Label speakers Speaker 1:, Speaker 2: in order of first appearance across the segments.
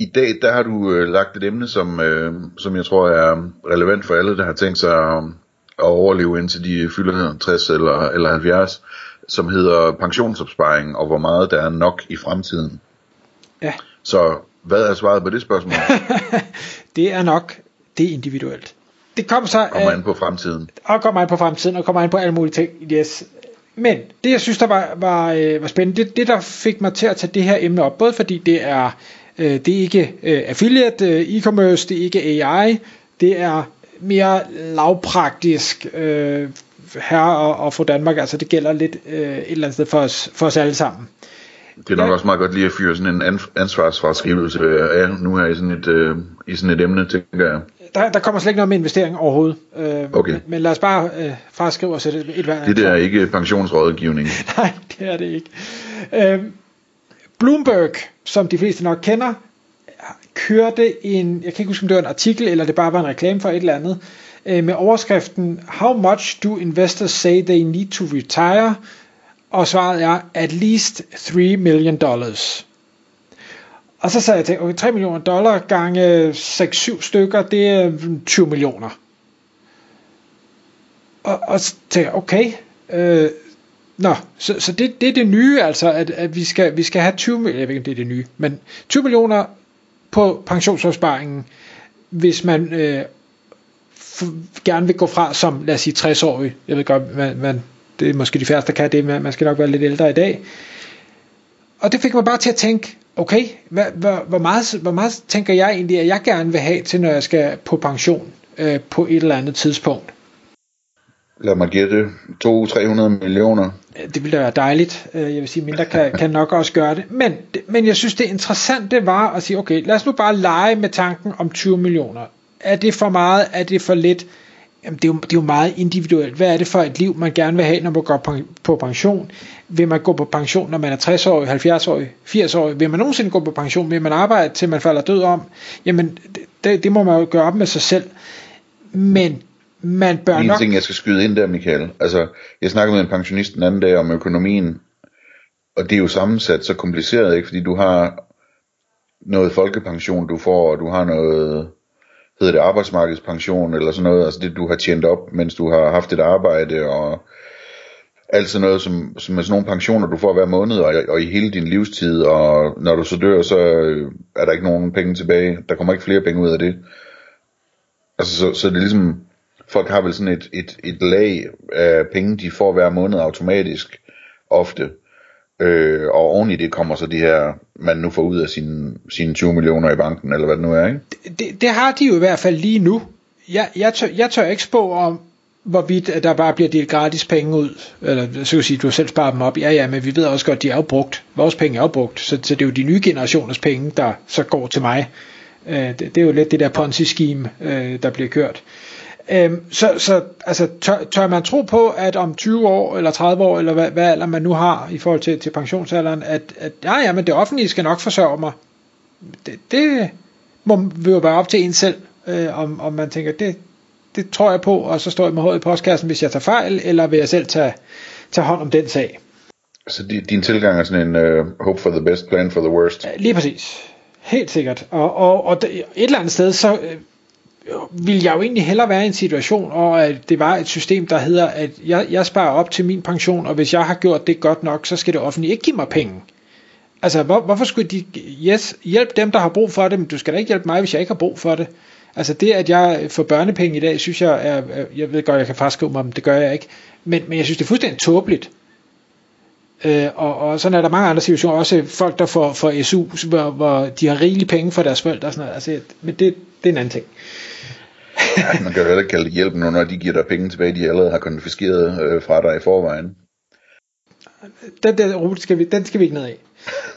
Speaker 1: I dag der har du øh, lagt et emne, som, øh, som jeg tror er relevant for alle, der har tænkt sig at, at overleve indtil de fylder 60 eller, eller 70, som hedder pensionsopsparing, og hvor meget der er nok i fremtiden.
Speaker 2: Ja.
Speaker 1: Så hvad er svaret på det spørgsmål?
Speaker 2: det er nok, det er individuelt. Det kommer så
Speaker 1: kommer an på fremtiden.
Speaker 2: Og kommer an på fremtiden, og kommer an på alle mulige ting. Yes. Men det jeg synes der var, var, øh, var spændende, det, det der fik mig til at tage det her emne op, både fordi det er Øh, det er ikke øh, affiliate, øh, e-commerce, det er ikke AI, det er mere lavpraktisk øh, her og, og for Danmark. Altså det gælder lidt øh, et eller andet sted for os, for os alle sammen.
Speaker 1: Det er nok ja. også meget godt lige at fyre sådan en ansvarsfraskrivelse af nu her i sådan et, øh, i sådan et emne, tænker jeg.
Speaker 2: Der, der kommer slet ikke noget med investering overhovedet. Øh,
Speaker 1: okay.
Speaker 2: men, men lad os bare øh, fraskrive os et, et,
Speaker 1: et Det der er ikke pensionsrådgivning.
Speaker 2: Nej, det er det ikke. Øh, Bloomberg, som de fleste nok kender, kørte en, jeg kan ikke huske om det var en artikel, eller det bare var en reklame for et eller andet, øh, med overskriften How much do investors say they need to retire? Og svaret er at least 3 million dollars. Og så sagde jeg til, okay, 3 millioner dollar gange øh, 6-7 stykker, det er mm, 20 millioner. Og, og så tænkte jeg, okay, øh, Nå, så, så det, det er det nye, altså, at, at vi, skal, vi skal have 20, millioner, jeg ved ikke, om det er det nye, men 20 millioner på pensionsopsparingen, hvis man øh, gerne vil gå fra som, lad os sige, 60-årig. Jeg ved godt, man, man, det er måske de færreste, der kan det, men man skal nok være lidt ældre i dag. Og det fik mig bare til at tænke, okay, hvad, hvor, hvor, meget, hvor meget tænker jeg egentlig, at jeg gerne vil have til, når jeg skal på pension øh, på et eller andet tidspunkt?
Speaker 1: lad mig gætte, 200-300 millioner.
Speaker 2: Øh, det ville da være dejligt. Øh, jeg vil sige, mindre kan, kan nok også gøre det. Men, men jeg synes, det interessante var at sige, okay, lad os nu bare lege med tanken om 20 millioner. Er det for meget? Er det for lidt? Jamen, det, er jo, det er jo meget individuelt. Hvad er det for et liv, man gerne vil have, når man går på pension? Vil man gå på pension, når man er 60 år, 70 år, 80 år? Vil man nogensinde gå på pension? Vil man arbejde, til man falder død om? Jamen, det, det må man jo gøre op med sig selv. Men man bør
Speaker 1: en
Speaker 2: nok...
Speaker 1: ting, jeg skal skyde ind der, Michael. Altså, jeg snakkede med en pensionist den anden dag om økonomien, og det er jo sammensat så kompliceret, ikke? Fordi du har noget folkepension, du får, og du har noget, hedder det arbejdsmarkedspension, eller sådan noget, altså det, du har tjent op, mens du har haft et arbejde, og alt sådan noget, som, som er sådan nogle pensioner, du får hver måned, og, og i hele din livstid, og når du så dør, så er der ikke nogen penge tilbage. Der kommer ikke flere penge ud af det. Altså, så, så det er ligesom, folk har vel sådan et, et, et lag af penge, de får hver måned automatisk, ofte. Øh, og oven i det kommer så de her, man nu får ud af sine, sine 20 millioner i banken, eller hvad det nu er, ikke?
Speaker 2: Det, det har de jo i hvert fald lige nu. Jeg, jeg, tør, jeg tør ikke spå om, hvorvidt der bare bliver delt gratis penge ud, eller så kan sige, du har selv sparet dem op, ja ja, men vi ved også godt, de er jo brugt, vores penge er jo brugt, så, så det er jo de nye generationers penge, der så går til mig. Øh, det, det er jo lidt det der Ponzi-scheme, øh, der bliver kørt. Øhm, så så altså, tør, tør man tro på, at om 20 år eller 30 år, eller hvad, hvad alder man nu har i forhold til, til pensionsalderen, at, at ja, ja, men det offentlige skal nok forsørge mig. Det, det må vil jo være op til en selv, øh, om, om man tænker, det, det tror jeg på, og så står jeg med håret i postkassen, hvis jeg tager fejl, eller vil jeg selv tage, tage hånd om den sag.
Speaker 1: Så din tilgang er sådan en uh, hope for the best, plan for the worst?
Speaker 2: Lige præcis. Helt sikkert. Og, og, og et eller andet sted, så øh, vil jeg jo egentlig hellere være i en situation, og at det var et system, der hedder, at jeg, jeg sparer op til min pension, og hvis jeg har gjort det godt nok, så skal det offentlige ikke give mig penge. Altså, hvor, hvorfor skulle de, yes, hjælp dem, der har brug for det, men du skal da ikke hjælpe mig, hvis jeg ikke har brug for det. Altså det, at jeg får børnepenge i dag, synes jeg er, jeg ved godt, jeg kan fraskrive mig, men det gør jeg ikke. Men, men jeg synes, det er fuldstændig tåbeligt. Øh, og, og sådan er der mange andre situationer, også folk, der får, får SU, hvor, hvor de har rigelige penge for deres forældre og sådan noget. Altså, men det, det er en anden ting.
Speaker 1: ja, man kan jo heller ikke kalde det hjælp, når de giver dig penge tilbage, de allerede har konfiskeret øh, fra dig i forvejen.
Speaker 2: Den der rute skal vi, den skal vi ikke ned af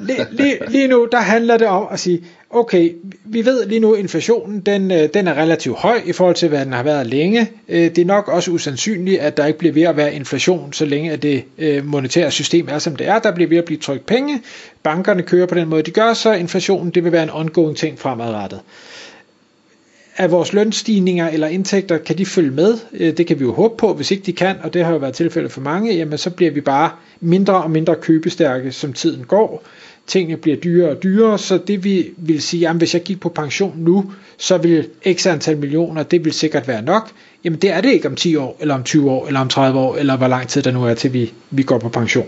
Speaker 2: lige, lige, lige nu, der handler det om at sige, okay, vi ved lige nu, at inflationen den, øh, den er relativt høj i forhold til, hvad den har været længe. Øh, det er nok også usandsynligt, at der ikke bliver ved at være inflation, så længe at det øh, monetære system er, som det er. Der bliver ved at blive trykt penge. Bankerne kører på den måde, de gør, så inflationen det vil være en ongoing ting fremadrettet at vores lønstigninger eller indtægter, kan de følge med? Øh, det kan vi jo håbe på. Hvis ikke de kan, og det har jo været tilfældet for mange, jamen så bliver vi bare mindre og mindre købestærke, som tiden går tingene bliver dyrere og dyrere, så det vi vil sige, jamen hvis jeg gik på pension nu, så vil x antal millioner, det vil sikkert være nok. Jamen det er det ikke om 10 år, eller om 20 år, eller om 30 år, eller hvor lang tid der nu er til vi, vi går på pension.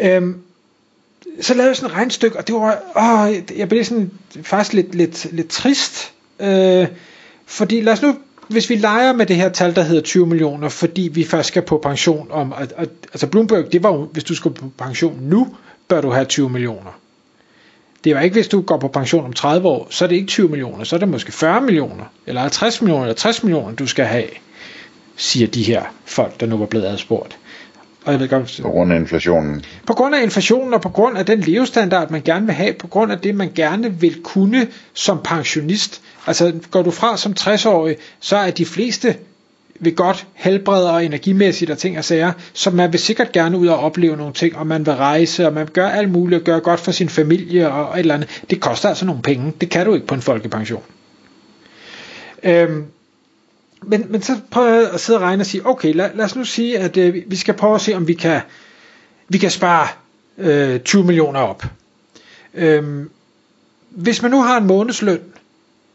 Speaker 2: Øhm, så lavede jeg sådan et regnstykke, og det var, åh, jeg blev sådan faktisk lidt, lidt, lidt trist, øh, fordi lad os nu hvis vi leger med det her tal, der hedder 20 millioner, fordi vi først skal på pension om, at, at, altså Bloomberg, det var jo, hvis du skal på pension nu, bør du have 20 millioner. Det var ikke, hvis du går på pension om 30 år, så er det ikke 20 millioner, så er det måske 40 millioner, eller 50 millioner, eller 60 millioner, du skal have, siger de her folk, der nu var blevet adspurgt.
Speaker 1: Og jeg ved godt, på grund af inflationen.
Speaker 2: På grund af inflationen og på grund af den levestandard, man gerne vil have, på grund af det, man gerne vil kunne som pensionist. Altså går du fra som 60-årig, så er de fleste vil godt helbrede og energimæssigt og ting og sager, så man vil sikkert gerne ud og opleve nogle ting, og man vil rejse, og man gøre alt muligt, og gøre godt for sin familie og et eller andet. Det koster altså nogle penge. Det kan du ikke på en folkepension. Øhm, men, men så prøver jeg at sidde og regne og sige, okay, lad, lad os nu sige, at øh, vi skal prøve at se, om vi kan, vi kan spare øh, 20 millioner op. Øhm, hvis man nu har en månedsløn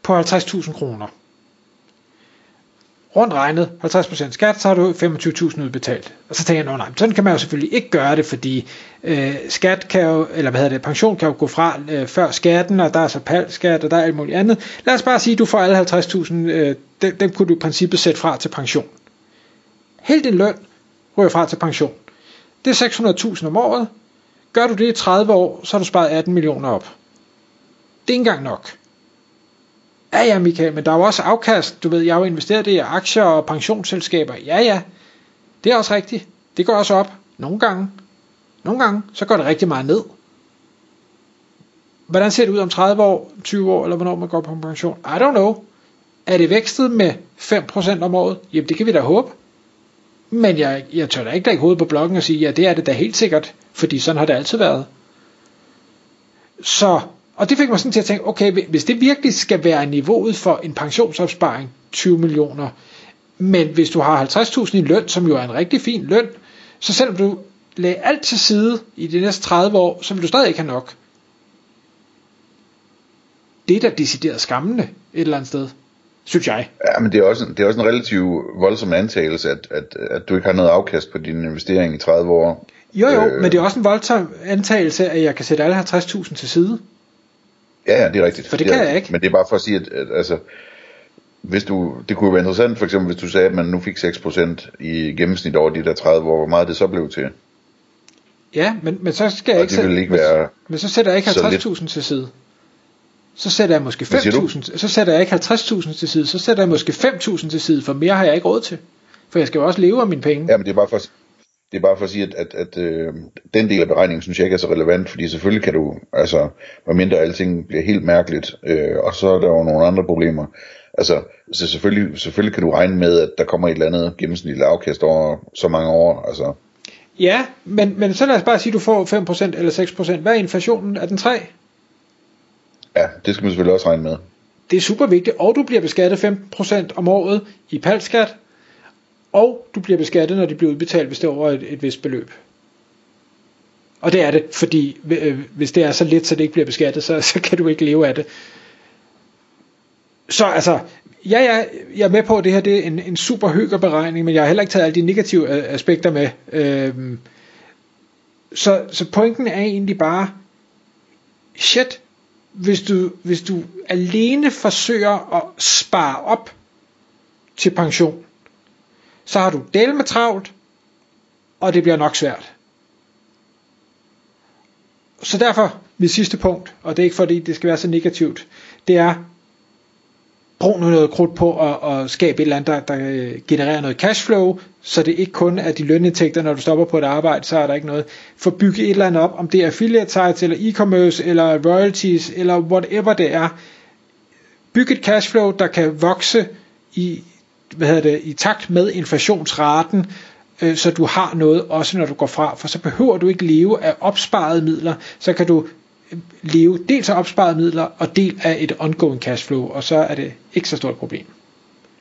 Speaker 2: på 50.000 kroner, rundt regnet 50% skat, så har du 25.000 udbetalt. Og så tænker jeg, nej, sådan kan man jo selvfølgelig ikke gøre det, fordi øh, skat kan jo, eller hvad hedder det, pension kan jo gå fra øh, før skatten, og der er så palskat, og der er alt muligt andet. Lad os bare sige, at du får alle 50.000, øh, dem, dem kunne du i princippet sætte fra til pension. Hele din løn ryger fra til pension. Det er 600.000 om året. Gør du det i 30 år, så har du sparet 18 millioner op. Det er ikke engang nok. Ja, ja, Michael, men der er jo også afkast. Du ved, jeg har jo investeret i aktier og pensionsselskaber. Ja, ja, det er også rigtigt. Det går også op. Nogle gange. Nogle gange, så går det rigtig meget ned. Hvordan ser det ud om 30 år, 20 år, eller hvornår man går på pension? I don't know. Er det vækstet med 5% om året? Jamen, det kan vi da håbe. Men jeg, jeg tør da ikke lægge hovedet på blokken og sige, ja, det er det da helt sikkert, fordi sådan har det altid været. Så og det fik mig sådan til at tænke, okay, hvis det virkelig skal være niveauet for en pensionsopsparing, 20 millioner, men hvis du har 50.000 i løn, som jo er en rigtig fin løn, så selvom du lagde alt til side i de næste 30 år, så vil du stadig ikke have nok. Det er da decideret skammende et eller andet sted, synes jeg.
Speaker 1: Ja, men det er også, det er også en relativt voldsom antagelse, at, at, at du ikke har noget afkast på din investering i 30 år.
Speaker 2: Jo jo, øh, men det er også en voldsom antagelse, at jeg kan sætte alle 50.000 til side.
Speaker 1: Ja, ja, det er rigtigt.
Speaker 2: For det,
Speaker 1: det
Speaker 2: kan jeg ikke.
Speaker 1: Men det er bare for at sige, at, at altså, hvis du, det kunne være interessant, for eksempel hvis du sagde, at man nu fik 6% i gennemsnit over de der 30 år, hvor meget det så blev til.
Speaker 2: Ja, men, men så skal jeg ikke,
Speaker 1: sætte, ikke være
Speaker 2: men, men så sætter jeg ikke 50.000 til side. Så sætter jeg måske 5.000, så sætter jeg ikke 50.000 til side, så sætter jeg måske 5.000 til side, for mere har jeg ikke råd til. For jeg skal jo også leve af mine penge.
Speaker 1: Ja, men det er bare for, det er bare for at sige, at, at, at øh, den del af beregningen synes jeg ikke er så relevant, fordi selvfølgelig kan du, altså, mindre alting bliver helt mærkeligt, øh, og så er der jo nogle andre problemer. Altså, så selvfølgelig, selvfølgelig kan du regne med, at der kommer et eller andet gennemsnitligt afkast over så mange år, altså.
Speaker 2: Ja, men, men så lad os bare sige, at du får 5% eller 6%. Hvad er inflationen? Er den 3?
Speaker 1: Ja, det skal man selvfølgelig også regne med.
Speaker 2: Det er super vigtigt, og du bliver beskattet 5% om året i palskat, og du bliver beskattet, når de bliver udbetalt, hvis det er over et, et vist beløb. Og det er det, fordi øh, hvis det er så lidt, så det ikke bliver beskattet, så, så kan du ikke leve af det. Så altså, ja, ja, jeg er med på, at det her det er en, en super højere beregning, men jeg har heller ikke taget alle de negative øh, aspekter med. Øhm, så, så pointen er egentlig bare, shit, hvis du, hvis du alene forsøger at spare op til pension, så har du del med travlt, og det bliver nok svært. Så derfor, mit sidste punkt, og det er ikke fordi det skal være så negativt, det er, brug nu noget krudt på at, at skabe et eller andet, der, der øh, genererer noget cashflow, så det ikke kun er de lønindtægter, når du stopper på et arbejde, så er der ikke noget. For bygge et eller andet op, om det er affiliate sites, eller e-commerce, eller royalties, eller whatever det er. Byg et cashflow, der kan vokse i, hvad hedder det, i takt med inflationsraten, øh, så du har noget også når du går fra, for så behøver du ikke leve af opsparede midler, så kan du leve dels af opsparede midler og del af et ongoing cashflow, og så er det ikke så stort et problem.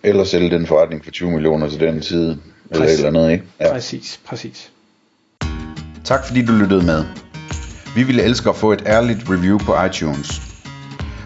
Speaker 1: Eller sælge den forretning for 20 millioner til den side, eller
Speaker 2: Præcis.
Speaker 1: et eller andet, ikke?
Speaker 2: Ja. Præcis, præcis.
Speaker 1: Tak fordi du lyttede med. Vi ville elske at få et ærligt review på iTunes.